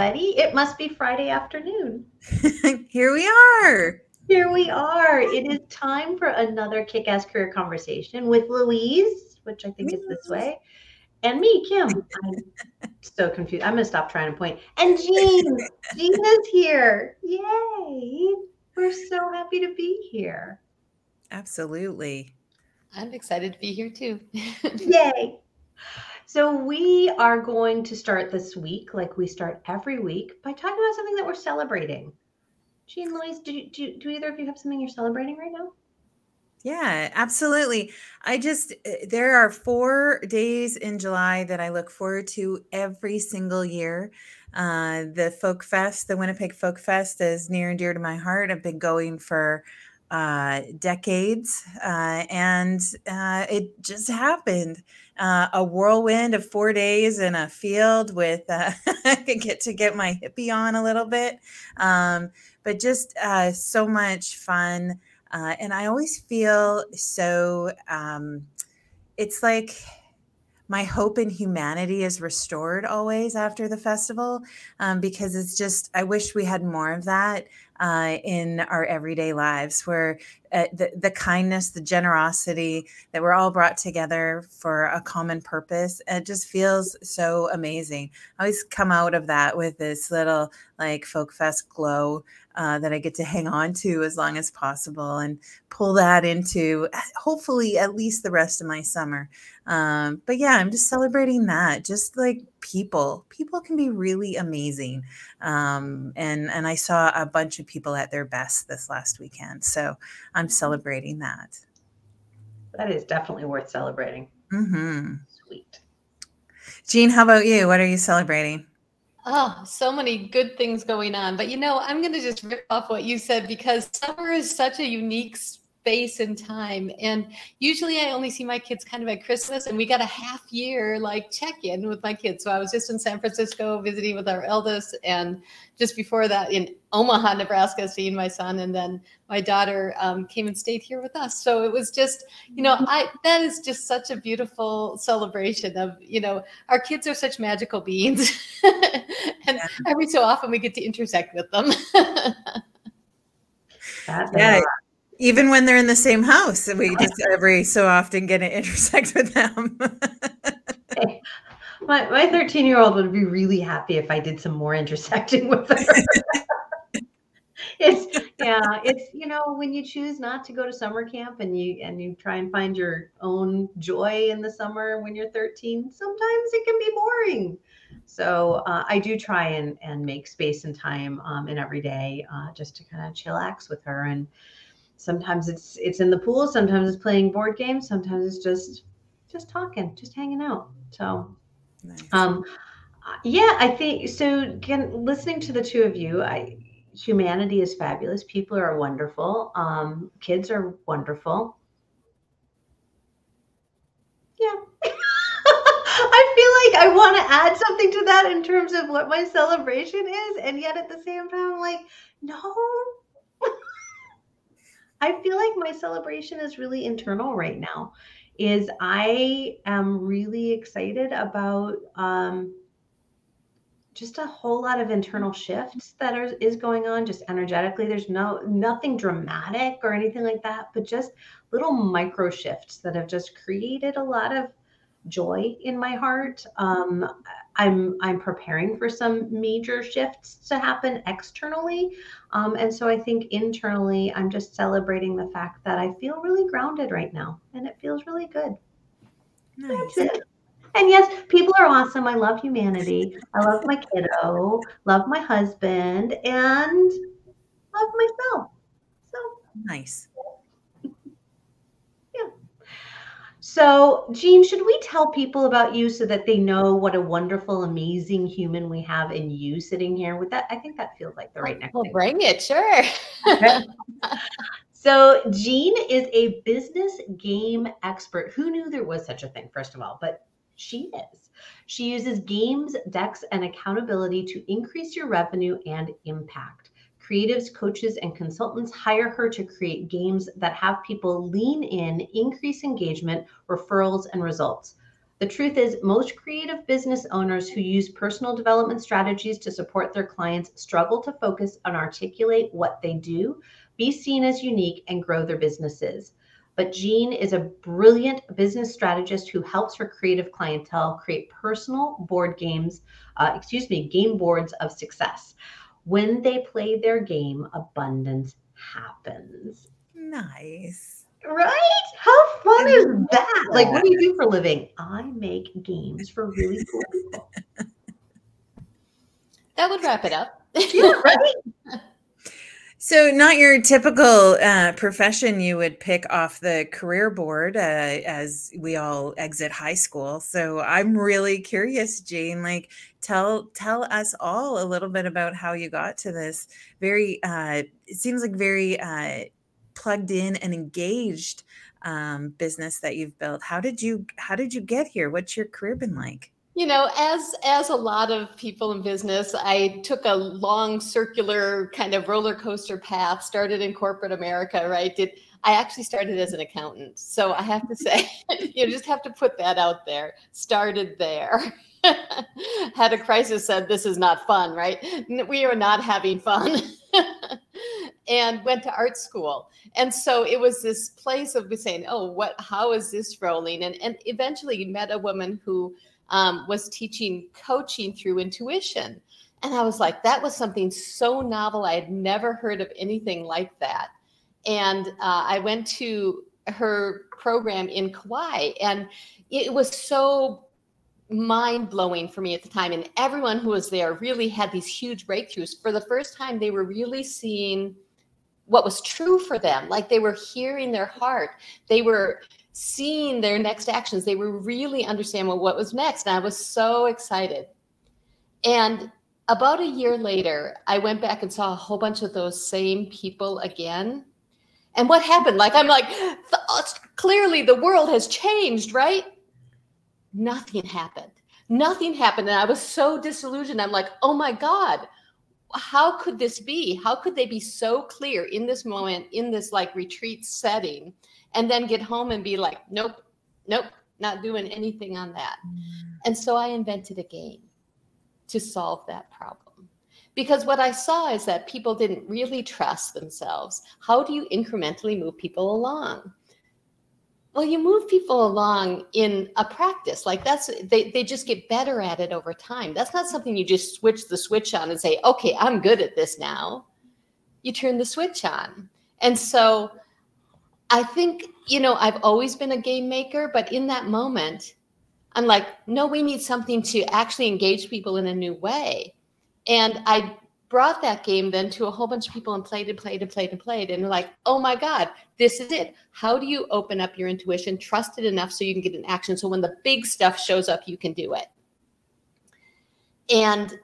everybody. It must be Friday afternoon. Here we are. Here we are. It is time for another kick ass career conversation with Louise, which I think is this way, and me, Kim. I'm so confused. I'm going to stop trying to point. And Jean. Jean is here. Yay. We're so happy to be here. Absolutely. I'm excited to be here too. Yay. So, we are going to start this week, like we start every week, by talking about something that we're celebrating. Jean Louise, do, do, do either of you have something you're celebrating right now? Yeah, absolutely. I just, eh, there are four days in July that I look forward to every single year. Uh, the Folk Fest, the Winnipeg Folk Fest, is near and dear to my heart. I've been going for uh, decades, uh, and uh, it just happened. Uh, a whirlwind of four days in a field with uh, I could get to get my hippie on a little bit, um, but just uh, so much fun. Uh, and I always feel so. Um, it's like my hope in humanity is restored always after the festival um, because it's just i wish we had more of that uh, in our everyday lives where uh, the, the kindness the generosity that we're all brought together for a common purpose it just feels so amazing i always come out of that with this little like folk fest glow uh, that I get to hang on to as long as possible and pull that into hopefully at least the rest of my summer. Um, but yeah, I'm just celebrating that. Just like people, people can be really amazing. Um, and and I saw a bunch of people at their best this last weekend, so celebrating that. That is definitely worth celebrating. Mm-hmm. Sweet. Jean, how about you? What are you celebrating? Oh, so many good things going on. But you know, I'm going to just rip off what you said because summer is such a unique space and time. And usually I only see my kids kind of at Christmas, and we got a half year like check in with my kids. So I was just in San Francisco visiting with our eldest, and just before that in Omaha, Nebraska, seeing my son, and then my daughter um, came and stayed here with us. So it was just, you know, I that is just such a beautiful celebration of, you know, our kids are such magical beings, and every so often we get to intersect with them. yeah even when they're in the same house we just every so often get to intersect with them. My, my 13 year old would be really happy if i did some more intersecting with her. It's yeah it's you know when you choose not to go to summer camp and you and you try and find your own joy in the summer when you're 13 sometimes it can be boring. So uh, i do try and and make space and time um, in every day uh, just to kind of chillax with her and sometimes it's it's in the pool sometimes it's playing board games sometimes it's just just talking just hanging out. So nice. um yeah i think so again listening to the two of you i humanity is fabulous. People are wonderful. Um kids are wonderful. Yeah. I feel like I want to add something to that in terms of what my celebration is, and yet at the same time, I'm like, no, I feel like my celebration is really internal right now. Is I am really excited about um, just a whole lot of internal shifts that are, is going on just energetically. There's no nothing dramatic or anything like that, but just little micro shifts that have just created a lot of joy in my heart. Um, I'm I'm preparing for some major shifts to happen externally, um, and so I think internally I'm just celebrating the fact that I feel really grounded right now, and it feels really good. Nice. And yes, people are awesome. I love humanity. I love my kiddo, love my husband, and love myself. So nice. So, Jean, should we tell people about you so that they know what a wonderful, amazing human we have in you sitting here? With that, I think that feels like the right next well, thing. bring it, sure. so, Jean is a business game expert. Who knew there was such a thing, first of all? But she is. She uses games, decks, and accountability to increase your revenue and impact creatives, coaches, and consultants hire her to create games that have people lean in, increase engagement, referrals, and results. The truth is, most creative business owners who use personal development strategies to support their clients struggle to focus and articulate what they do, be seen as unique, and grow their businesses. But Jean is a brilliant business strategist who helps her creative clientele create personal board games, uh, excuse me, game boards of success. When they play their game, abundance happens. Nice. Right? How fun is that? Like, what do you do for a living? I make games for really cool people. That would wrap it up. Yeah, right? So, not your typical uh, profession you would pick off the career board uh, as we all exit high school. So, I'm really curious, Jane. Like, tell tell us all a little bit about how you got to this very. Uh, it seems like very uh, plugged in and engaged um, business that you've built. How did you How did you get here? What's your career been like? You know as as a lot of people in business i took a long circular kind of roller coaster path started in corporate america right? Did i actually started as an accountant. So i have to say you just have to put that out there. Started there. Had a crisis said this is not fun right? We are not having fun. And went to art school. And so it was this place of saying oh what how is this rolling? And and eventually met a woman who um, was teaching coaching through intuition. And I was like, that was something so novel. I had never heard of anything like that. And uh, I went to her program in Kauai, and it was so mind blowing for me at the time. And everyone who was there really had these huge breakthroughs. For the first time, they were really seeing what was true for them. Like they were hearing their heart. They were seeing their next actions. They were really understanding what was next. And I was so excited. And about a year later, I went back and saw a whole bunch of those same people again. And what happened? Like, I'm like, clearly the world has changed, right? Nothing happened. Nothing happened. And I was so disillusioned. I'm like, oh my God, how could this be? How could they be so clear in this moment, in this like retreat setting? and then get home and be like, nope, nope, not doing anything on that. Mm. And so I invented a game to solve that problem. Because what I saw is that people didn't really trust themselves. How do you incrementally move people along? Well, you move people along in a practice. Like that's they, they just get better at it over time. That's not something you just switch the switch on and say, okay, I'm good at this now. You turn the switch on. And so I think, you know, I've always been a game maker, but in that moment, I'm like, no, we need something to actually engage people in a new way. And I brought that game then to a whole bunch of people and played and played and played and played. And like, oh my God, this is it. How do you open up your intuition, trust it enough so you can get an action? So when the big stuff shows up, you can do it. And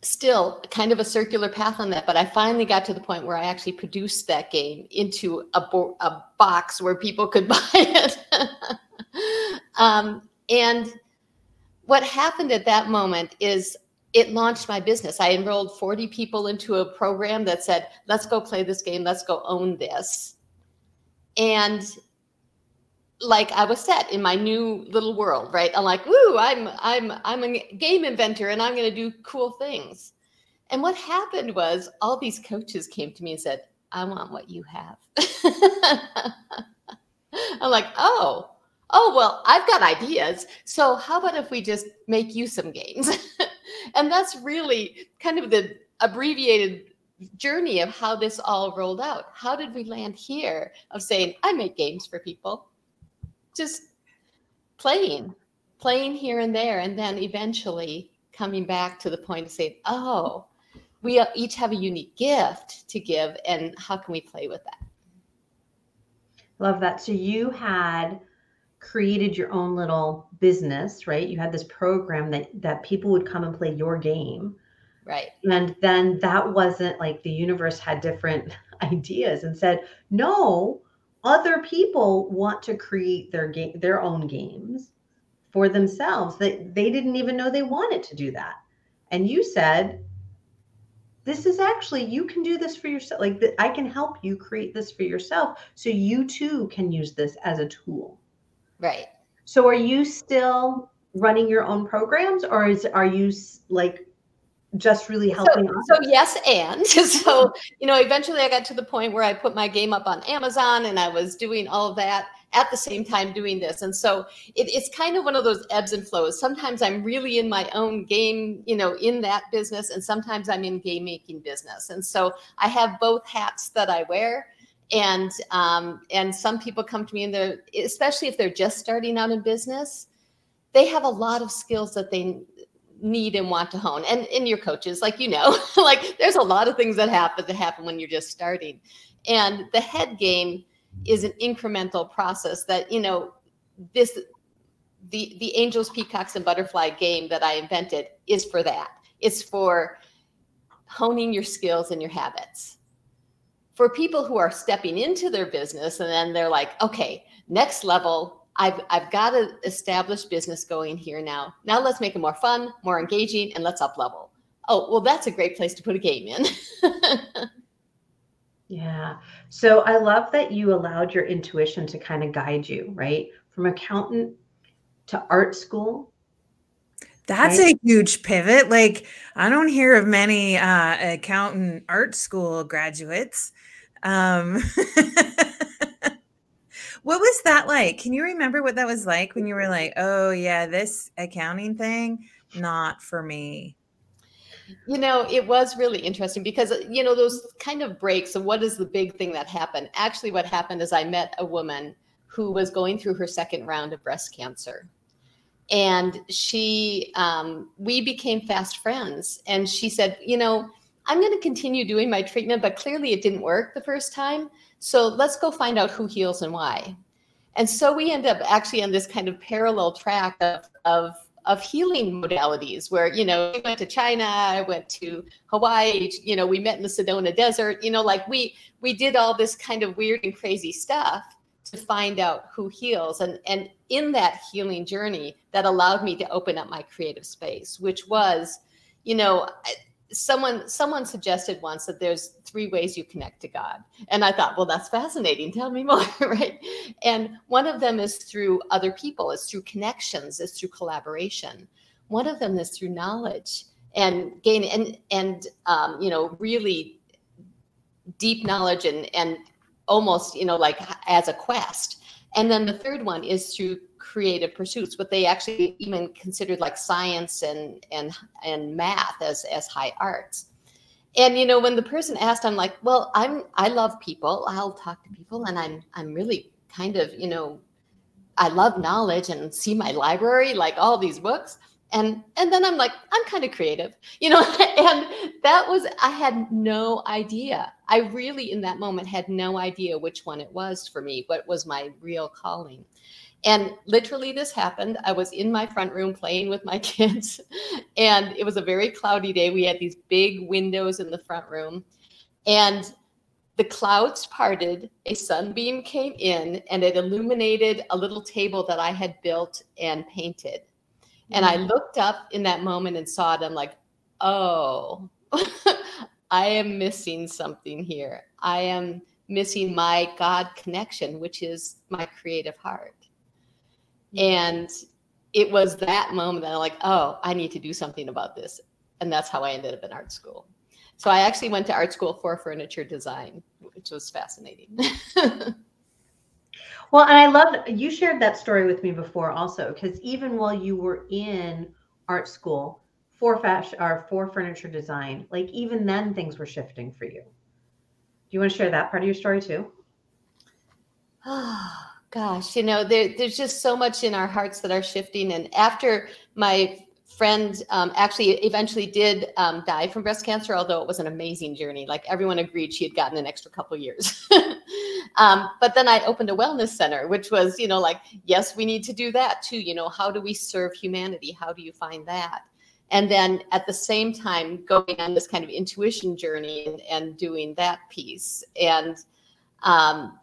still kind of a circular path on that but i finally got to the point where i actually produced that game into a, bo- a box where people could buy it um, and what happened at that moment is it launched my business i enrolled 40 people into a program that said let's go play this game let's go own this and like I was set in my new little world, right? I'm like, ooh, I'm I'm I'm a game inventor and I'm gonna do cool things. And what happened was all these coaches came to me and said, I want what you have. I'm like, oh, oh, well, I've got ideas. So how about if we just make you some games? and that's really kind of the abbreviated journey of how this all rolled out. How did we land here of saying, I make games for people? just playing, playing here and there, and then eventually coming back to the point of saying, oh, we each have a unique gift to give, and how can we play with that? Love that. So you had created your own little business, right? You had this program that that people would come and play your game. Right. And then that wasn't like the universe had different ideas and said, "No, other people want to create their game their own games for themselves that they didn't even know they wanted to do that and you said this is actually you can do this for yourself like i can help you create this for yourself so you too can use this as a tool right. So are you still running your own programs or is are you like just really helping so, so, yes and. So you know eventually i got to the point where i put my game up on amazon and i was doing all of that at the same time doing this. And so it, it's kind of one of those ebbs and flows. Sometimes i'm really in my own game you know in that business and sometimes i'm in game making business. And so i have both hats that i wear and um, and some people come to me and they're especially if they're just starting out in business they have a lot of skills that they need and want to hone. And in your coaches like you know like there's a lot of things that happen that happen when you're just starting. And the head game is an incremental process that you know this the the angels peacocks and butterfly game that i invented is for that. It's for honing your skills and your habits for people who are stepping into their business and then they're like okay next level I've, I've got to establish business going here now. Now let's make it more fun, more engaging, and let's up level. Oh, well, that's a great place to put a game in. yeah. So I love that you allowed your intuition to kind of guide you, right? From accountant to art school. That's right? a huge pivot. Like I don't hear of many uh, accountant art school graduates. Um, What was that like? Can you remember what that was like when you were like, oh, yeah, this accounting thing, not for me? You know, it was really interesting because, uh, you know, those kind of breaks. So, what is the big thing that happened? Actually, what happened is I met a woman who was going through her second round of breast cancer. And she, um, we became fast friends. And she said, you know, I'm going to continue doing my treatment, but clearly it didn't work the first time. So let's go find out who heals and why. And so we end up actually on this kind of parallel track of, of, of healing modalities where, you know, we went to China, I went to Hawaii, you know, we met in the Sedona Desert, you know, like we, we did all this kind of weird and crazy stuff to find out who heals. And, and in that healing journey, that allowed me to open up my creative space, which was, you know, someone someone suggested once that there's three ways you connect to god. And i thought well that's fascinating. Tell me more right? And one of them is through other people it's through connections it's through collaboration. One of them is through knowledge and gain and and um, you know really deep knowledge and and almost you know like as a quest and then the third one is through creative pursuits, but they actually even considered like science and and and math as as high arts. And you know, when the person asked, I'm like, well, I'm I love people. I'll talk to people, and I'm I'm really kind of you know, I love knowledge and see my library like all these books. And and then I'm like, I'm kind of creative, you know, and that was I had no idea. I really in that moment had no idea which one it was for me, what was my real calling. And literally, this happened. I was in my front room playing with my kids, and it was a very cloudy day. We had these big windows in the front room, and the clouds parted. A sunbeam came in, and it illuminated a little table that I had built and painted. And I mm. looked up in that moment and saw it. I'm like, oh, I am missing something here. I am missing my God connection, which is my creative heart. And it was that moment that I'm like, oh, I need to do something about this. And that's how I ended up in art school. So I actually went to art school for furniture design, which was fascinating. well, and I love you shared that story with me before also, because even while you were in art school for fashion or for furniture design, like even then things were shifting for you. Do you want to share that part of your story too? Oh gosh, you know, there, there's just so much in our hearts that are shifting. And after my friend um, actually eventually did um, die from breast cancer, although it was an amazing journey. Like everyone agreed she had gotten an extra couple years. um, but then I opened a wellness center, which was, you know, like, yes, we need to do that too. You know, how do we serve humanity? How do you find that? And then at the same time, going on this kind of intuition journey and, and doing that piece. And um,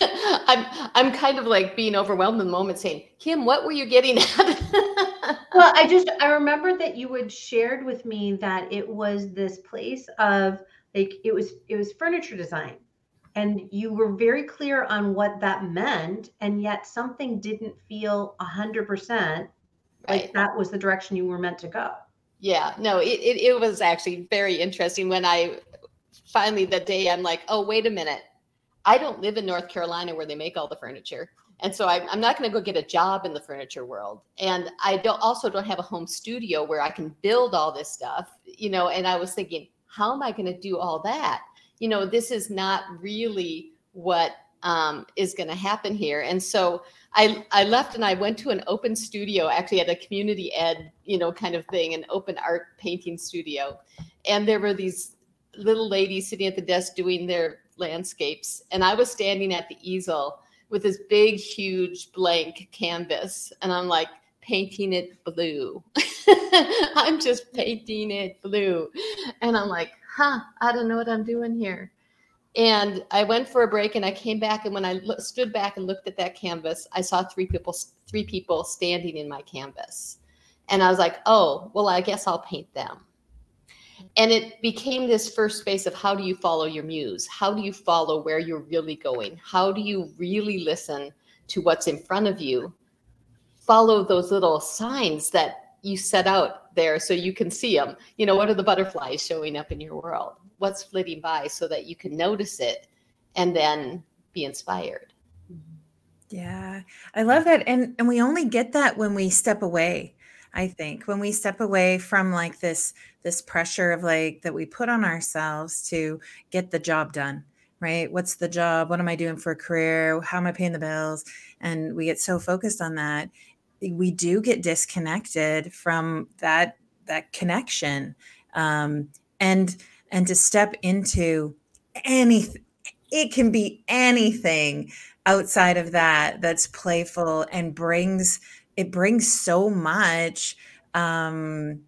I'm I'm kind of like being overwhelmed in the moment saying, Kim, what were you getting at? well, I just I remember that you had shared with me that it was this place of like it was it was furniture design. and you were very clear on what that meant and yet something didn't feel a 100% like Right. that was the direction you were meant to go Yeah, no, it, it, it was actually very interesting when I finally the day I'm like, oh, wait a minute. I don't live in North Carolina where they make all the furniture. And so I, I'm not going to go get a job in the furniture world. And I don't also don't have a home studio where I can build all this stuff, you know. And I was thinking, how am I going to do all that? You know, this is not really what um, is going to happen here. And so I, I left and I went to an open studio, actually at a community ed, you know, kind of thing, an open art painting studio. And there were these little ladies sitting at the desk doing their landscapes. And I was standing at the easel with this big, huge blank canvas. And I'm like painting it blue. I'm just painting it blue. And I'm like, huh, I don't know what I'm doing here. And I went for a break and I came back. And when I lo- stood back and looked at that canvas, I saw three people, three people standing in my canvas. And I was like, oh, well, I guess I'll paint them. And it became this first space of how do you follow your muse? How do you follow where you're really going? How do you really listen to what's in front of you? Follow those little signs that you set out there so you can see them. You know, what are the butterflies showing up in your world? What's flitting by so that you can notice it and then be inspired. Yeah, I love that. And and we only get that when we step away. I think when we step away from like this this pressure of like that we put on ourselves to get the job done, right? What's the job? What am I doing for a career? How am I paying the bills? And we get so focused on that, we do get disconnected from that that connection. Um, and and to step into anything, it can be anything outside of that that's playful and brings it brings so much um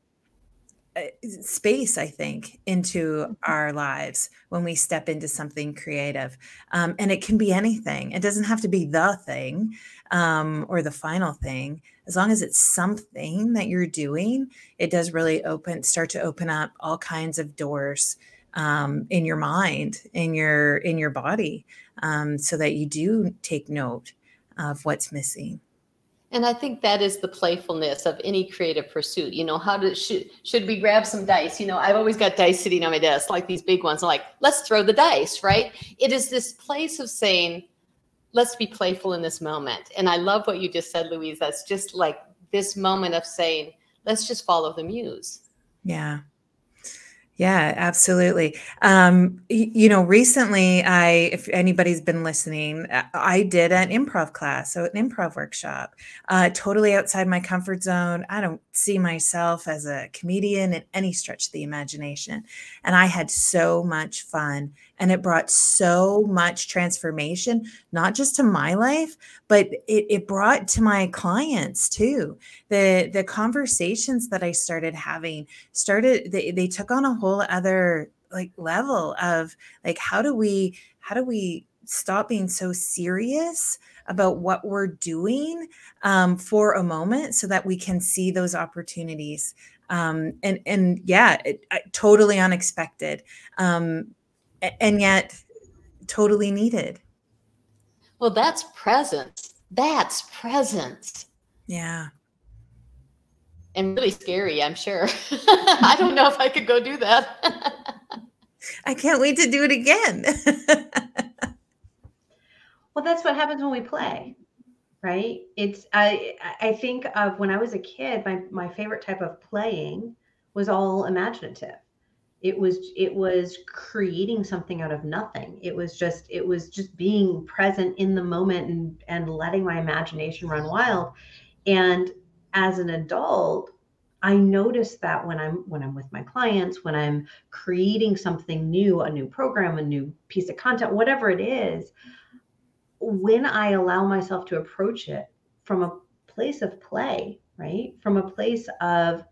uh, space i think into our lives when we step into something creative. Um, and it can be anything. It doesn't have to be the thing um, or the final thing. As long as it's something that you're doing it does really open start to open up all kinds of doors um, in your mind in your in your body um, so that you do take note of what's missing. And I think that is the playfulness of any creative pursuit. You know, how to should should we grab some dice? You know, I've always got dice sitting on my desk, like these big ones. I'm like, let's throw the dice, right? It is this place of saying, let's be playful in this moment. And I love what you just said, Louise. That's just like this moment of saying, let's just follow the muse. Yeah. Yeah, absolutely. Um, you know, recently, I, if anybody's been listening, uh, I did an improv class, so an improv workshop, uh, totally outside my comfort zone. I don't see myself as a comedian in any stretch of the imagination. And I had so much fun, and it brought so much transformation, not just to my life, but it, it brought to my clients too. The the conversations that I started having started they, they took on a whole other like level of like how do we how do we stop being so serious about what we're doing um, for a moment so that we can see those opportunities um, and and yeah it, totally unexpected um, and yet totally needed Well, that's presence. That's presence. yeah And really scary, I'm sure. I don't know if I could go do that. i can't wait to do it again Well, that's what happens when we play, right? It's I I think of when I was a kid, my my favorite type of playing was all imaginative. It was it was creating something out of nothing. It was just it was just being present in the moment and and letting my imagination run wild. And as an adult, I notice that when I'm when I'm with my clients, when I'm creating something new, a new program, a new piece of content, whatever it is, when I allow myself to approach it from a place of play, right? From a place of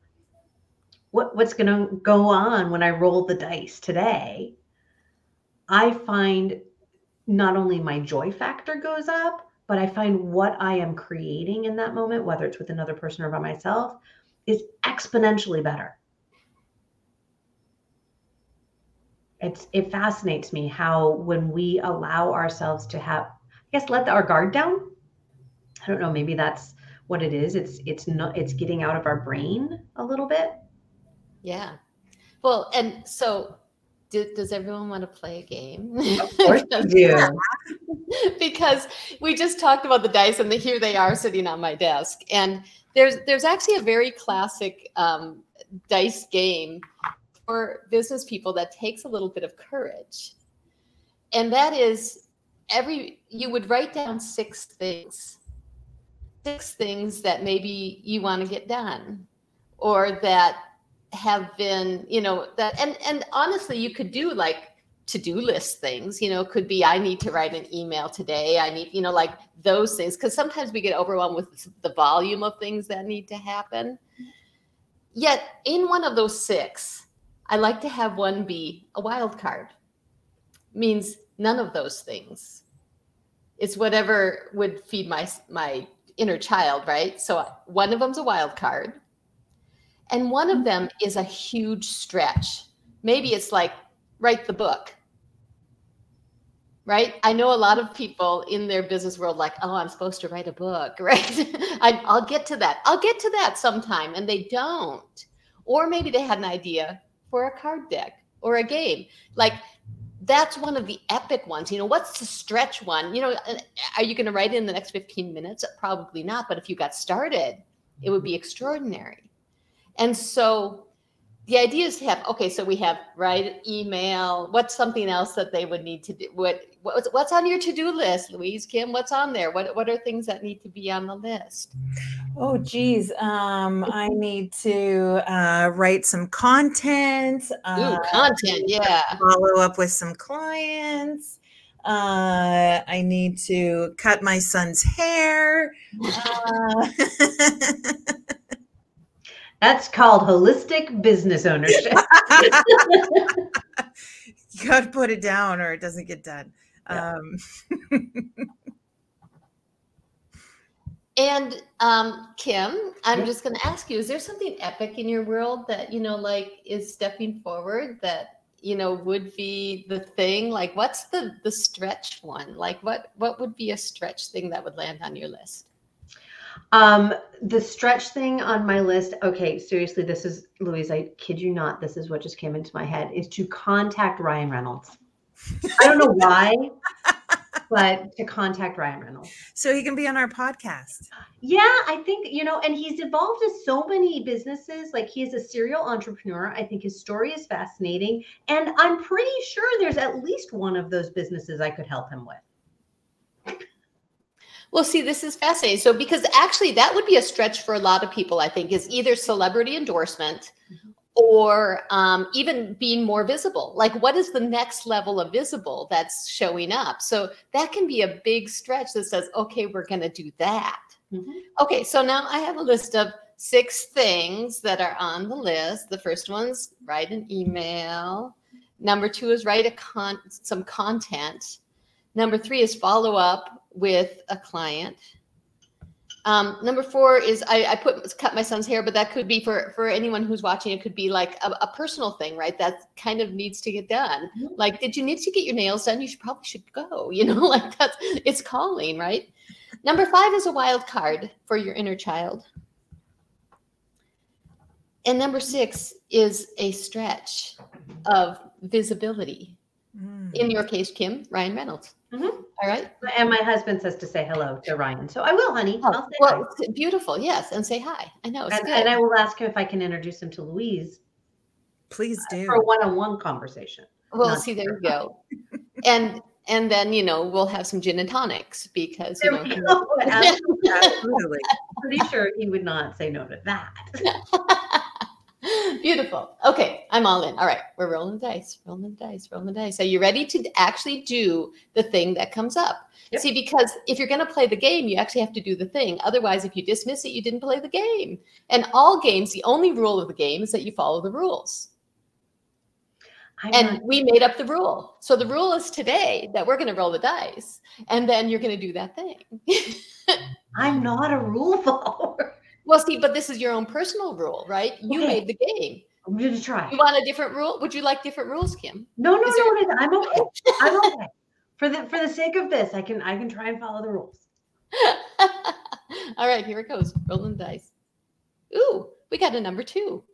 what, what's going to go on when I roll the dice today, I find not only my joy factor goes up, but I find what I am creating in that moment, whether it's with another person or by myself, is exponentially better. it's it fascinates me how when we allow ourselves to have i guess let our guard down i don't know maybe that's what it is it's it's not it's getting out of our brain a little bit Yeah. Well, and so do, does everyone want to play a game? of course do because we just talked about the dice and the, here they are sitting on my desk and there's there's actually a very classic um, dice game for business people that takes a little bit of courage and that is every you would write down six things six things that maybe you want to get done or that have been you know that and and honestly you could do like to-do list things you know could be i need to write an email today. I need you know like those things because sometimes we get overwhelmed with the volume of things that need to happen. Yet in one of those six i like to have one be a wild card. Means none of those things. It's whatever would feed my my inner child right? So one of them's a wild card and one of them is a huge stretch. Maybe it's like write the book. Right? I know a lot of people in their business world like oh i'm supposed to write a book right? I, i'll get to that. I'll get to that sometime and they don't. Or maybe they had an idea for a card deck or a game. Like that's one of the epic ones. You know what's the stretch one? You know uh, are you going to write it in the next 15 minutes? Probably not but if you got started it would be extraordinary and so the idea is to have okay so we have write email what's something else that they would need to do what what's, what's on your to-do list louise kim what's on there what, what are things that need to be on the list Oh, geez. Um, I need to uh, write some content. Ooh, Uh, content yeah follow up with some clients. Uh, I need to cut my son's hair. That's called holistic business ownership you got to put it down or it doesn't get done. Yeah. Um, and um, kim i'm Yeah. just going to ask you is there something epic in your world that you know like is stepping forward that you know would be the thing like what's the the stretch one like what what would be a stretch thing that would land on your list Um, the stretch thing on my list. Okay, seriously, this is Louise. I kid you not. This is what just came into my head: is to contact Ryan Reynolds. I don't know why, but to contact Ryan Reynolds. so he can be on our podcast. Yeah, I think you know, and he's involved in so many businesses. Like he is a serial entrepreneur. I think his story is fascinating, and I'm pretty sure there's at least one of those businesses I could help him with. Well, see, this is fascinating. So, because actually, that would be a stretch for a lot of people, I think, is either celebrity endorsement Mhm. or um, even being more visible. Like, what is the next level of visible that's showing up? So, that can be a big stretch that says, okay, we're going to do that. Mhm. Okay, so now I have a list of six things that are on the list. The first one's write an email. Number two is write a con- some content. Number three is follow up with a client. Um, number four is I, I put cut my son's hair, but that could be for for anyone who's watching. It could be like a, a personal thing, right? That kind of needs to get done. Mhm. Like, did you need to get your nails done? You should probably should go. You know, like that's it's calling, right? Number five is a wild card for your inner child. And number six is a stretch of visibility. Mm. In your case, Kim, Ryan Reynolds. Mhm. All right. And my husband says to say hello to Ryan, so I will, honey. I'll say Oh, well, it's beautiful. Yes. And say hi. I know. It's And, good. and I will ask him if I can introduce him to Louise Please do. for a one-on-one conversation. well, not see, there you go. And and then you know we'll have some gin and tonics because you There know we go. I'm Absolutely. pretty sure he would not say no to that. Beautiful. Okay, I'm all in. All right, we're rolling the dice, rolling the dice, rolling the dice. Are you ready to actually do the thing that comes up? Yep. See, because if you're going to play the game, you actually have to do the thing. Otherwise, if you dismiss it, you didn't play the game. And all games, the only rule of the game is that you follow the rules. I'm And not- we made up the rule. So the rule is today that we're going to roll the dice, and then you're going to do that thing. I'm not a rule follower. Well, see, but this is your own personal rule, right? You Okay. made the game. I'm going to try. You want a different rule? Would you like different rules, Kim? No, no, Is no, no, I'm okay. I'm okay. For the for the sake of this, I can I can try and follow the rules. All right, here it goes. Rolling the dice. Ooh, we got a number two.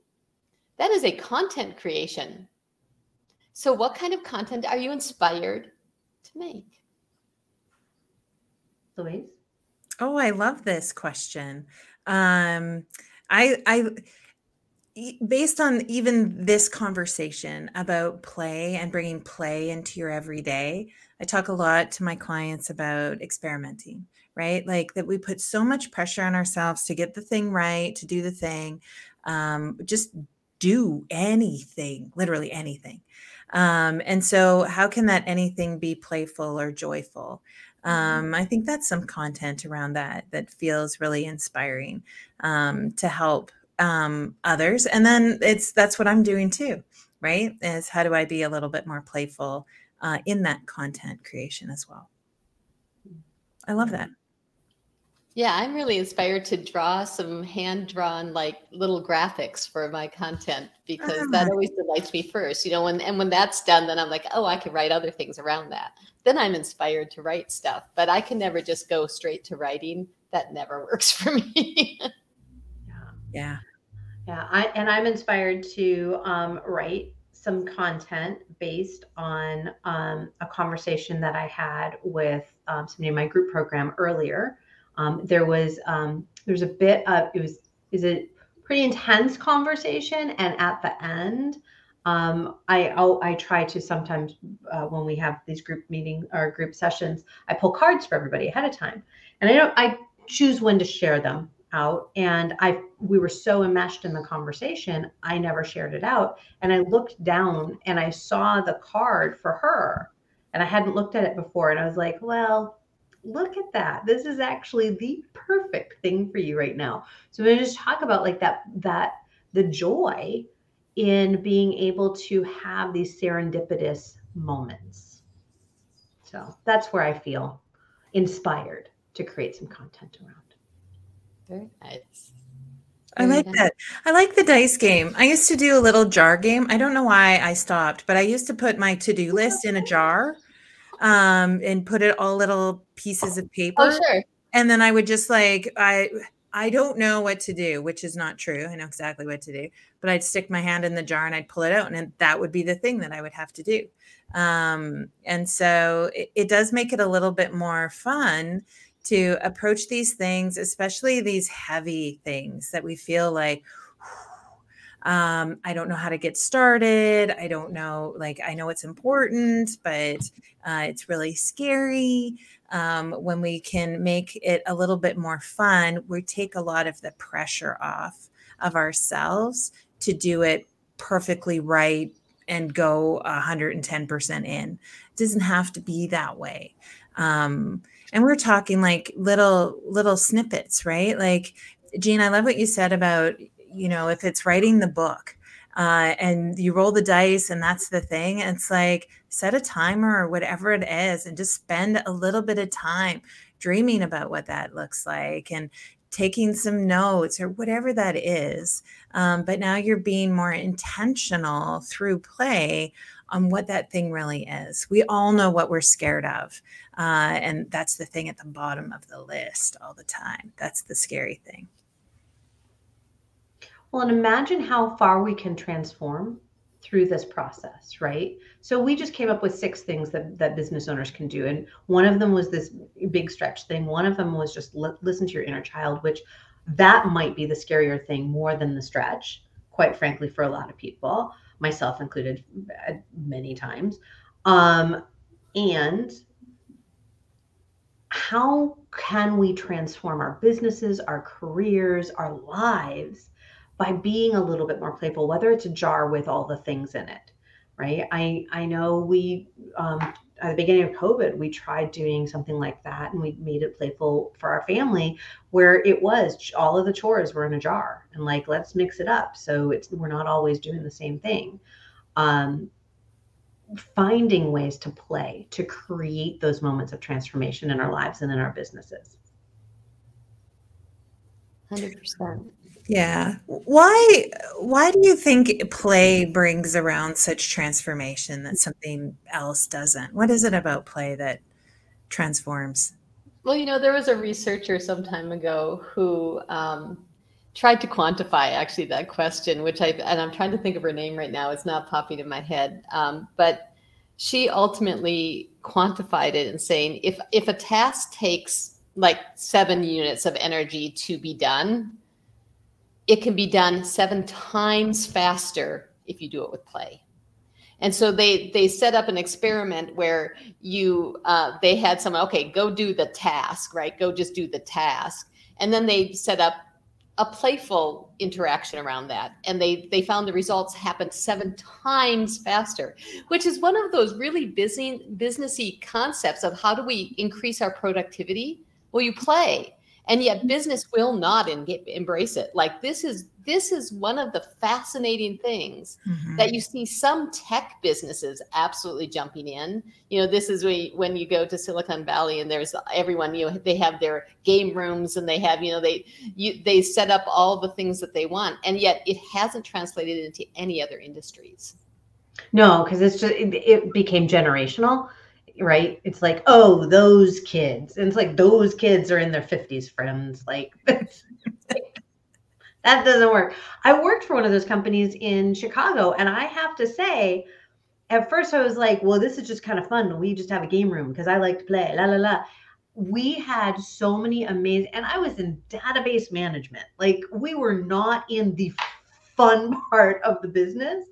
That is a content creation. So, what kind of content are you inspired to make? Louise? Oh, I love this question. Um, I, I, based on even this conversation about play and bringing play into your everyday, I talk a lot to my clients about experimenting, right? Like that we put so much pressure on ourselves to get the thing right, to do the thing, um, just do anything, literally anything. Um, and so, how can that anything be playful or joyful? Um, I think that's some content around that that feels really inspiring um, to help um, others. And then it's that's what I'm doing too, right? Is how do I be a little bit more playful uh, in that content creation as well? I love that. Yeah, I'm really inspired to draw some hand drawn like little graphics for my content because that Ah. always delights me first. You know, when and when that's done, then I'm like, oh, I can write other things around that. Then I'm inspired to write stuff, but I can never just go straight to writing. That never works for me. Yeah. Yeah. Yeah, I, and I'm inspired to um, write some content based on um, a conversation that I had with um, somebody in my group program earlier. Um, there was um, there's a bit of it was is a pretty intense conversation, and at the end, um, I I'll, I try to sometimes uh, when we have these group meeting or group sessions, I pull cards for everybody ahead of time, and I don't I choose when to share them out. And i we were so enmeshed in the conversation i never shared it out. And i looked down and i saw the card for her. And i hadn't looked at it before. And i was like well look at that this is actually the perfect thing for you right now so we just talk about like that that the joy in being able to have these serendipitous moments so that's where i feel inspired to create some content around Very nice. I like nice. that. I like the dice game. I used to do a little jar game. I don't know why I stopped, but I used to put my to-do list in a jar um, and put it all little pieces of paper. Oh, sure. and then I would just like I I don't know what to do, which is not true. I know exactly what to do, but I'd stick my hand in the jar and I'd pull it out, and that would be the thing that I would have to do. Um, and so it, it does make it a little bit more fun to approach these things, especially these heavy things that we feel like. Um, I don't know how to get started. I don't know, like, I know it's important, but uh, it's really scary um, when we can make it a little bit more fun, we take a lot of the pressure off of ourselves to do it perfectly right and go 110% in. It doesn't have to be that way. Um, and we're talking like little little snippets, right? Like Jean, I love what you said about you know if it's writing the book uh, and you roll the dice and that's the thing. It's like set a timer or whatever it is and just spend a little bit of time dreaming about what that looks like and taking some notes or whatever that is. Um, but now you're being more intentional through play on what that thing really is. We all know what we're scared of. Uh, and that's the thing at the bottom of the list all the time. That's the scary thing. Well, and imagine how far we can transform through this process, right? So we just came up with six things that, that business owners can do. And one of them was this big stretch thing. One of them was just li- listen to your inner child, which that might be the scarier thing more than the stretch, quite frankly, for a lot of people, myself included uh, many times. Um, and how can we transform our businesses, our careers, our lives by being a little bit more playful, whether it's a jar with all the things in it, right? I I know we um, at the beginning of COVID, we tried doing something like that, and we made it playful for our family, where it was all of the chores were in a jar, and like let's mix it up so it's we're not always doing the same thing. Um, finding ways to play to create those moments of transformation in our lives and in our businesses. 100%. Yeah. Why why do you think play brings around such transformation that something else doesn't? What is it about play that transforms? Well, you know, there was a researcher some time ago who um, tried to quantify actually that question, which I and I'm trying to think of her name right now. It's not popping in my head, um, but she ultimately quantified it and saying if if a task takes like seven units of energy to be done, it can be done seven times faster if you do it with play. And so they they set up an experiment where you uh, they had someone okay go do the task right? Go just do the task. And then they set up a playful interaction around that. And they they found the results happened seven times faster which is one of those really busy businessy concepts of how do we increase our productivity? Well you play and yet mm-hmm. business will not embrace it like this is this is one of the fascinating things mm-hmm. that you see some tech businesses absolutely jumping in you know this is when, when you go to silicon valley and there's everyone you know they have their game rooms and they have you know they you they set up all the things that they want and yet it hasn't translated into any other industries no because it's just it, it became generational right? It's like, oh, those kids. And it's like those kids are in their 50s, friends. Like that doesn't work. I worked for one of those companies in Chicago, and I have to say, at first I was like, well, this is just kind of fun. We just have a game room because I like to play. La la la. We had so many amazing, and I was in database management. Like we were not in the fun part of the business,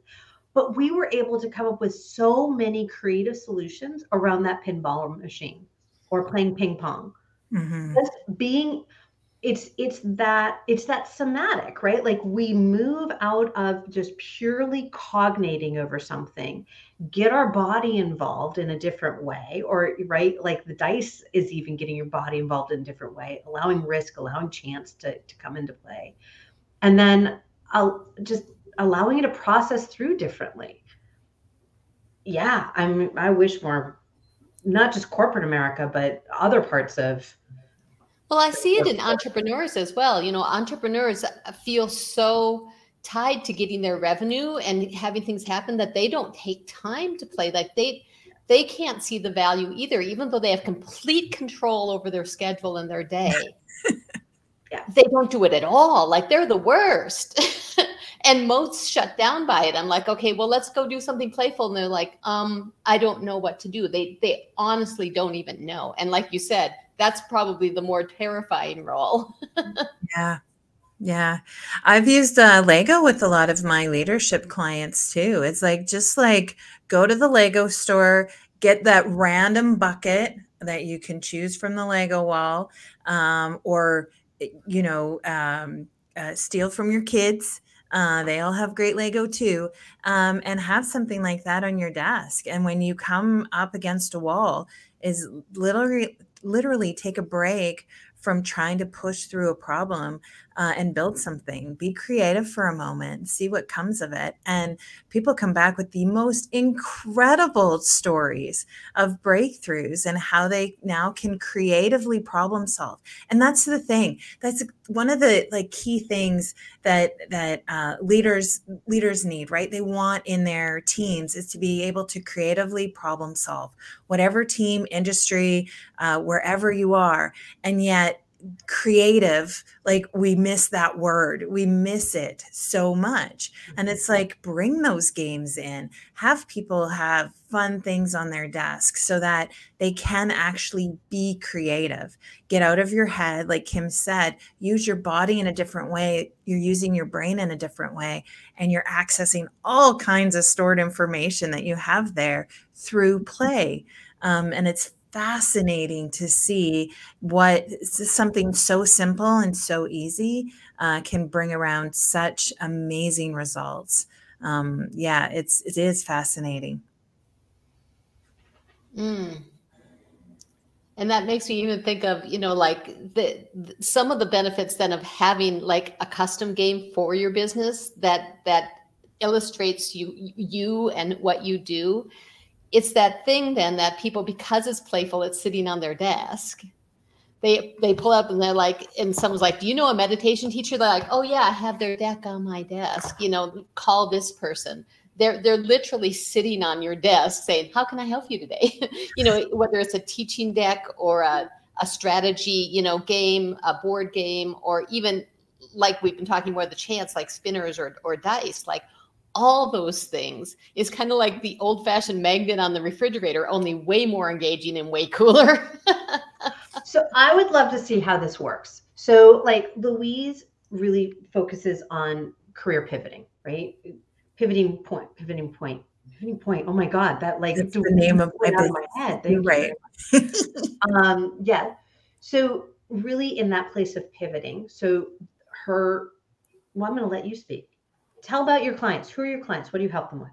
but we were able to come up with so many creative solutions around that pinball machine or playing ping pong. Mm-hmm. Just being it's it's that it's that somatic right like we move out of just purely cognating over something get our body involved in a different way or right like the dice is even getting your body involved in a different way allowing risk allowing chance to, to come into play and then i'll just allowing you to process through differently. Yeah, I'm I wish more not just corporate America, but other parts of well, I see it in entrepreneurs as well. You know, entrepreneurs feel so tied to getting their revenue and having things happen that they don't take time to play. Like they they can't see the value either, even though they have complete control over their schedule and their day. yeah. They don't do it at all. Like they're the worst. and most shut down by it. I'm like okay well let's go do something playful. And they're like um i don't know what to do. They they honestly don't even know. And like you said that's probably the more terrifying role. Yeah. Yeah. I've used uh, lego with a lot of my leadership clients too. It's like just like go to the lego store get that random bucket that you can choose from the lego wall um, or you know um, uh, steal from your kids uh, they all have great Lego too. Um, and have something like that on your desk. And when you come up against a wall, is literally literally take a break from trying to push through a problem uh, and build something. Be creative for a moment, see what comes of it. And people come back with the most incredible stories of breakthroughs and how they now can creatively problem solve. And that's the thing. That's one of the like key things that that uh, leaders leaders need. Right? They want in their teams is to be able to creatively problem solve whatever team, industry, uh, wherever you are, and yet creative like we miss that word we miss it so much. And it's mm-hmm. like bring those games in have people have fun things on their desk so that they can actually be creative. Get out of your head like kim said use your body in a different way you're using your brain in a different way and you're accessing all kinds of stored information that you have there through play. Um, and it's fascinating to see what something so simple and so easy uh, can bring around such amazing results. Um, yeah, it's it is fascinating. Mm. And that makes me even think of you know like the, the some of the benefits then of having like a custom game for your business that that illustrates you you and what you do it's that thing then that people because it's playful it's sitting on their desk they they pull up and they're like, and someone's like, "Do you know a meditation teacher?" They're like, "Oh yeah, I have their deck on my desk. You know, call this person." They're they're literally sitting on your desk saying, "How can I help you today?" you know, whether it's a teaching deck or a a strategy, you know, game, a board game, or even like we've been talking about the chance, like spinners or or dice, like all those things is kind of like the old fashioned magnet on the refrigerator, only way more engaging and way cooler. so I would love to see how this works. So, like Louise really focuses on career pivoting, right? Pivoting point, pivoting point, pivoting point. Oh my God, that like That's the name of my, out of my head. Thank You're right. um, yeah. So really in that place of pivoting. So her, well, I'm going to let you speak tell about your clients. Who are your clients? What do you help them with?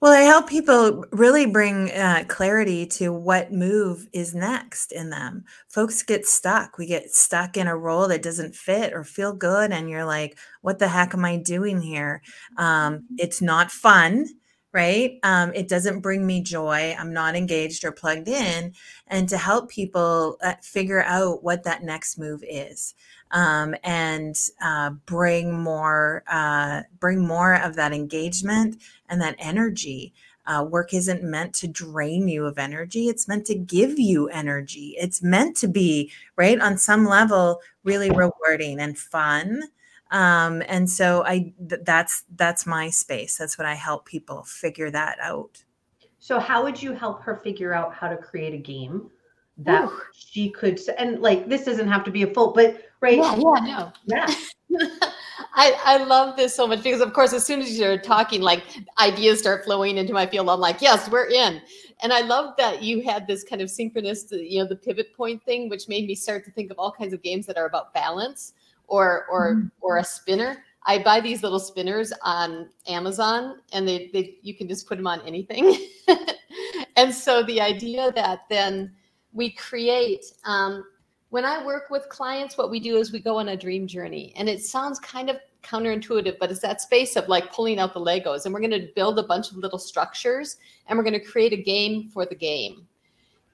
Well, I help people really bring uh, clarity to what move is next in them. Folks get stuck. We get stuck in a role that doesn't fit or feel good. And you're like, what the heck am I doing here? Um, it's not fun, right? Um, it doesn't bring me joy. I'm not engaged or plugged in. And to help people uh, figure out what that next move is um, and uh, bring more uh, bring more of that engagement and that energy. Uh, work isn't meant to drain you of energy; it's meant to give you energy. It's meant to be right on some level really rewarding and fun. Um, and so I th- that's that's my space. That's what I help people figure that out. So how would you help her figure out how to create a game that Ooh. she could and like this doesn't have to be a full but right? Yeah yeah. No yeah. I, I love this so much because of course as soon as you're talking like ideas start flowing into my field. I'm like yes we're in. And i love that you had this kind of synchronous you know the pivot point thing which made me start to think of all kinds of games that are about balance or or mm-hmm. or a spinner. I buy these little spinners on amazon and they, they you can just put them on anything. And so the idea that then we create um, when I work with clients, what we do is we go on a dream journey. And it sounds kind of counterintuitive, but it's that space of like pulling out the Legos. And we're going to build a bunch of little structures and we're going to create a game for the game.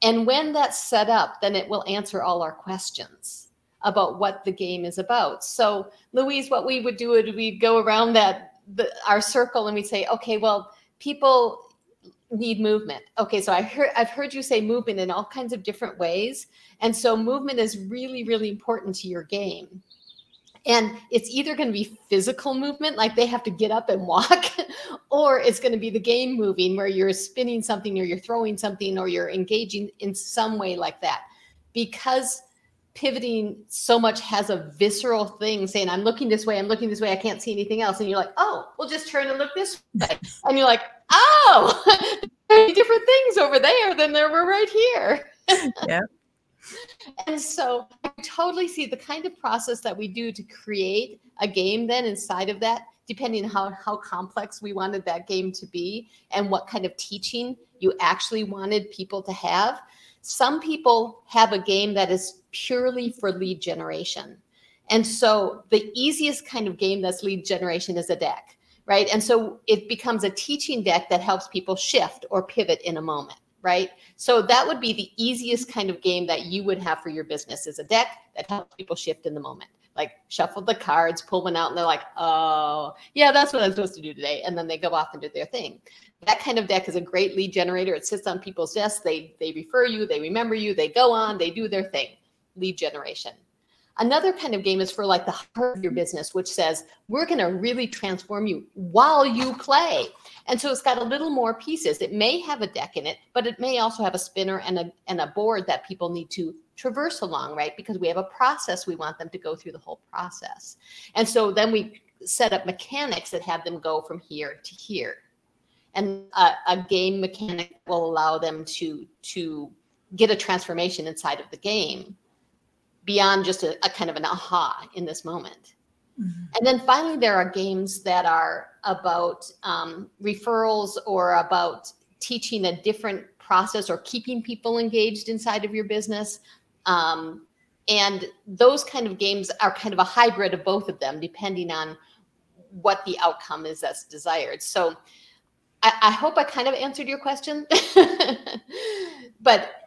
And when that's set up, then it will answer all our questions about what the game is about. So, Louise, what we would do is we'd go around that the, our circle and we'd say, okay, well, people need movement. Okay, so I heard I've heard you say movement in all kinds of different ways. And so movement is really really important to your game. And it's either going to be physical movement like they have to get up and walk or it's going to be the game moving where you're spinning something or you're throwing something or you're engaging in some way like that. Because pivoting so much has a visceral thing saying i'm looking this way i'm looking this way i can't see anything else. And you're like oh we'll just turn and look this way. And you're like oh different things over there than there were right here. Yeah. And so i totally see the kind of process that we do to create a game then inside of that depending on how, how complex we wanted that game to be and what kind of teaching you actually wanted people to have. Some people have a game that is purely for lead generation. And so the easiest kind of game that's lead generation is a deck, right? And so it becomes a teaching deck that helps people shift or pivot in a moment, right? So that would be the easiest kind of game that you would have for your business is a deck that helps people shift in the moment. Like shuffle the cards, pull one out, and they're like, oh, yeah, that's what I'm supposed to do today. And then they go off and do their thing that kind of deck is a great lead generator. It sits on people's desks. They they refer you, they remember you, they go on, they do their thing. Lead generation. Another kind of game is for like the heart of your business, which says we're going to really transform you while you play. And so it's got a little more pieces. It may have a deck in it, but it may also have a spinner and a and a board that people need to traverse along, right? Because we have a process we want them to go through the whole process. And so then we set up mechanics that have them go from here to here and a, a game mechanic will allow them to to get a transformation inside of the game beyond just a, a kind of an aha in this moment. Mm-hmm. And then finally, there are games that are about um, referrals or about teaching a different process or keeping people engaged inside of your business. Um, and those kind of games are kind of a hybrid of both of them, depending on what the outcome is that's desired. So I, I hope I kind of answered your question, but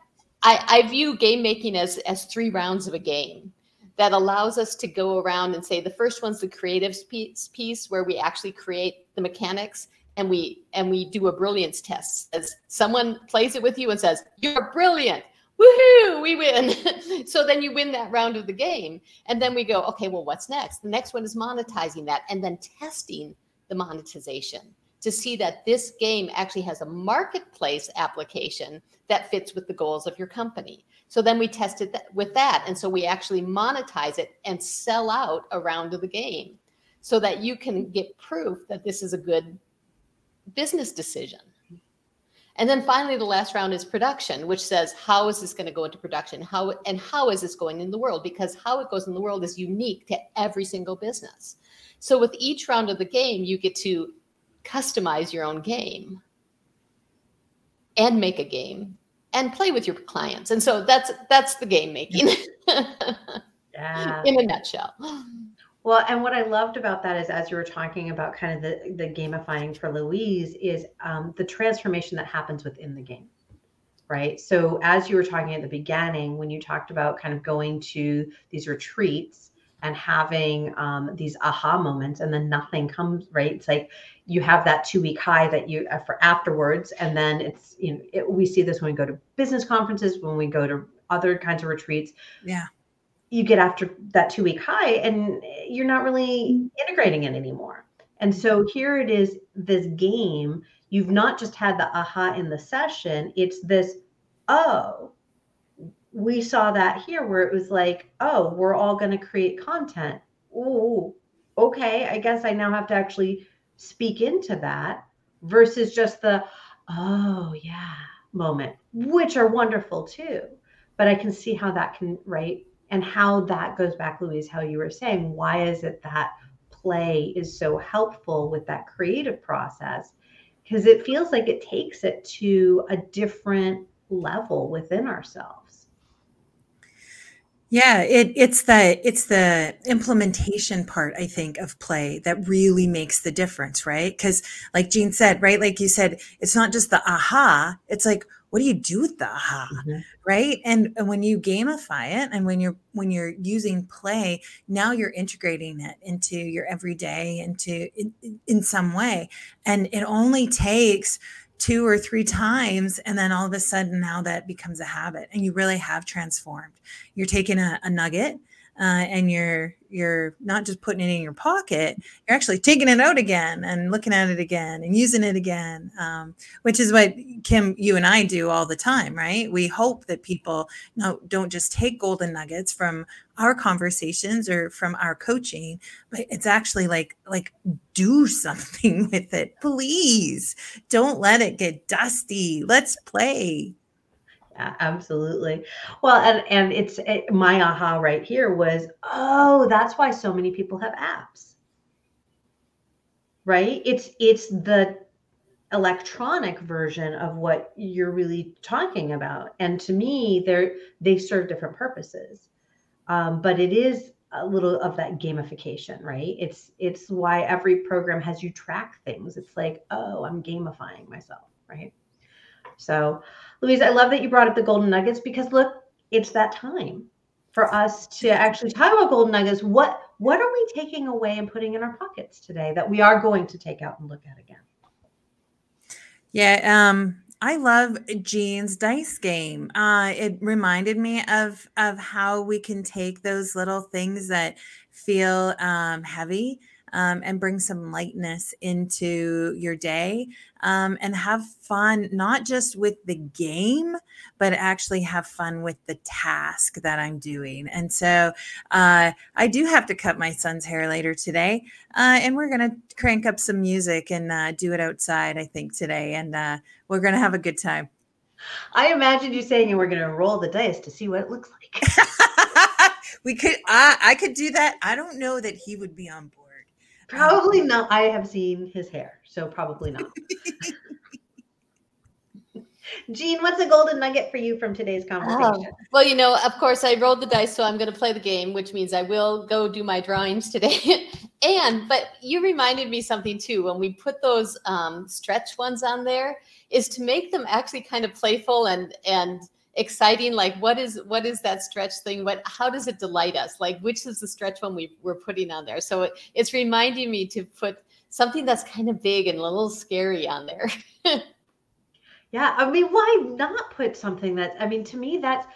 I, I view game making as as three rounds of a game that allows us to go around and say the first one's the creative piece, piece where we actually create the mechanics and we and we do a brilliance test. As someone plays it with you and says you're brilliant. Woohoo we win. So then you win that round of the game. And then we go okay well what's next? The next one is monetizing that and then testing the monetization to see that this game actually has a marketplace application that fits with the goals of your company so then we tested that with that and so we actually monetize it and sell out a round of the game so that you can get proof that this is a good business decision and then finally, the last round is production, which says how is this going to go into production? How and how is this going in the world? Because how it goes in the world is unique to every single business. So with each round of the game, you get to customize your own game and make a game and play with your clients. And so that's that's the game making. yeah. in a nutshell. Well, and what I loved about that is, as you were talking about kind of the, the gamifying for Louise, is um, the transformation that happens within the game, right? So, as you were talking at the beginning, when you talked about kind of going to these retreats and having um, these aha moments, and then nothing comes, right? It's like you have that two week high that you uh, for afterwards, and then it's you know it, we see this when we go to business conferences, when we go to other kinds of retreats. Yeah you get after that two week high and you're not really integrating it anymore. And so here it is this game. You've not just had the aha in the session, it's this, oh, we saw that here where it was like, oh, we're all going to create content. Oh, okay. I guess I now have to actually speak into that versus just the, oh, yeah moment, which are wonderful too. But I can see how that can, right, and how that goes back louise how you were saying why is it that play is so helpful with that creative process because it feels like it takes it to a different level within ourselves yeah it, it's the it's the implementation part i think of play that really makes the difference right? Because like jean said right? Like you said it's not just the aha it's like what do you do with the aha mm-hmm. right? And, and when you gamify it and when you're when you're using play now you're integrating it into your everyday into in, in some way. And it only takes two or three times and then all of a sudden now that becomes a habit and you really have transformed. You're taking a, a nugget uh, and you're you're not just putting it in your pocket you're actually taking it out again and looking at it again and using it again um, which is what kim you and i do all the time right? We hope that people no don't just take golden nuggets from our conversations or from our coaching but it's actually like like do something with it. Please don't let it get dusty. Let's play absolutely. Well, and and it's it, my aha right here was, oh, that's why so many people have apps. Right? It's it's the electronic version of what you're really talking about. And to me, they're they serve different purposes. Um, but it is a little of that gamification, right? It's it's why every program has you track things. It's like, oh, I'm gamifying myself, right? So Louise, I love that you brought up the golden nuggets because look, it's that time for us to actually talk about golden nuggets. What what are we taking away and putting in our pockets today that we are going to take out and look at again? Yeah, um, I love Jean's dice game. Uh, it reminded me of of how we can take those little things that feel um, heavy um, and bring some lightness into your day um, and have fun, not just with the game, but actually have fun with the task that I'm doing. And so uh, I do have to cut my son's hair later today, uh, and we're going to crank up some music and uh, do it outside, I think, today. And uh, we're going to have a good time. I imagined you saying you were going to roll the dice to see what it looks like. we could, I, I could do that. I don't know that he would be on board. Probably not. I have seen his hair, so probably not. Jean, what's a golden nugget for you from today's oh, conversation? Oh, well, you know, of course, I rolled the dice, so I'm going to play the game, which means I will go do my drawings today. and, but you reminded me something too when we put those um, stretch ones on there, is to make them actually kind of playful and and exciting like what is what is that stretch thing? What how does it delight us? Like which is the stretch one we, we're putting on there? So it, it's reminding me to put something that's kind of big and a little scary on there. Yeah i mean why not put something that i mean to me that's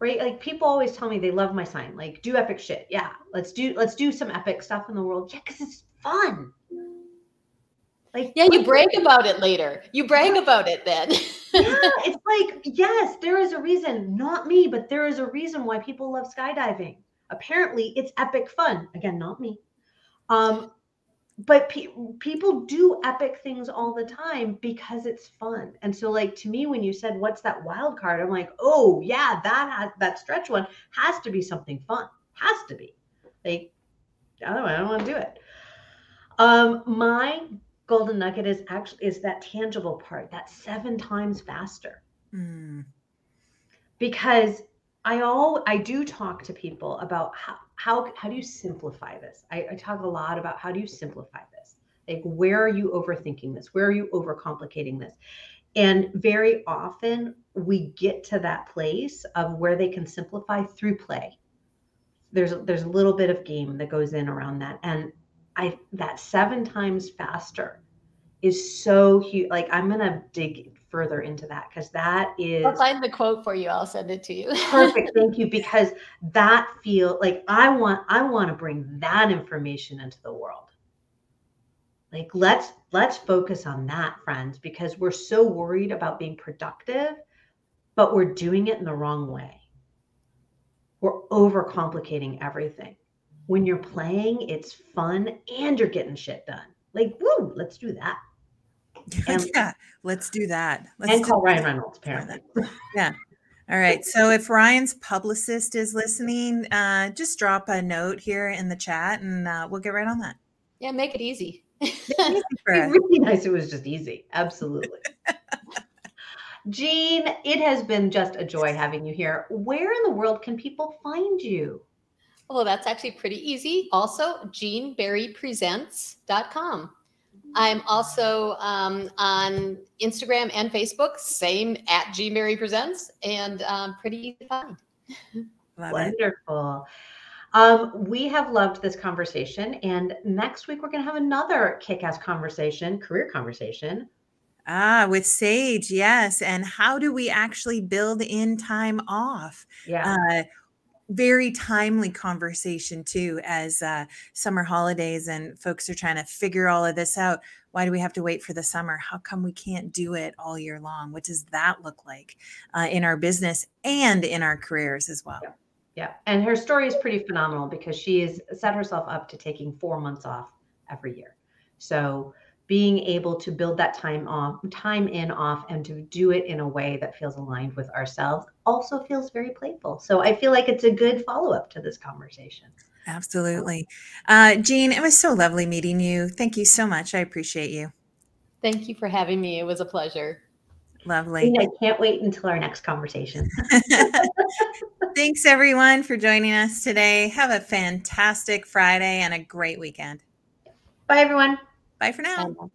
right like people always tell me they love my sign like do epic shit. Yeah let's do let's do some epic stuff in the world. Yeah because it's fun like yeah you brag about it later. You brag about it then. Yeah it's like yes there is a reason not me but there is a reason why people love skydiving. Apparently it's epic fun. Again not me. Um but pe- people do epic things all the time because it's fun. And so like to me when you said what's that wild card? I'm like oh yeah that has that stretch one has to be something fun. Has to be. Like i don't i don't want to do it. Um my golden nugget is actually is that tangible part that seven times faster. Mm. because i all i do talk to people about how how, how do you simplify this? I, I talk a lot about how do you simplify this? Like where are you overthinking this? Where are you overcomplicating this? And very often we get to that place of where they can simplify through play. There's there's a little bit of game that goes in around that. And I that seven times faster is so huge. Like I'm gonna dig further into that because that is I'll find the quote for you. I'll send it to you. perfect. Thank you. Because that feel like I want I want to bring that information into the world. Like let's let's focus on that, friends, because we're so worried about being productive, but we're doing it in the wrong way. We're overcomplicating everything when you're playing, it's fun and you're getting shit done. Like, woo, let's do that. And, yeah, let's do that. Let's and call Ryan Reynolds, apparently. Yeah. All right. So if Ryan's publicist is listening, uh, just drop a note here in the chat and uh, we'll get right on that. Yeah, make it easy. It'd really nice. It was just easy. Absolutely. Jean, it has been just a joy having you here. Where in the world can people find you? Well, that's actually pretty easy. Also, jeanberrypresents.com. I'm also um, on Instagram and Facebook, same at Jean Presents, and um, pretty easy to find. Wonderful. Um, we have loved this conversation, and next week we're going to have another kick-ass conversation, career conversation. Ah, with Sage, yes. And how do we actually build in time off? Yeah. Uh, very timely conversation too as uh, summer holidays and folks are trying to figure all of this out. Why do we have to wait for the summer? How come we can't do it all year long? What does that look like uh, in our business and in our careers as well? Yeah. yeah and her story is pretty phenomenal because she has set herself up to taking four months off every year. So being able to build that time off time in off and to do it in a way that feels aligned with ourselves also feels very playful. So i feel like it's a good follow-up to this conversation. Absolutely. Uh, jean it was so lovely meeting you. Thank you so much. I appreciate you. Thank you for having me. It was a pleasure. Lovely. I can't wait until our next conversation. Thanks everyone for joining us today. Have a fantastic friday and a great weekend. Bye everyone Bye for now.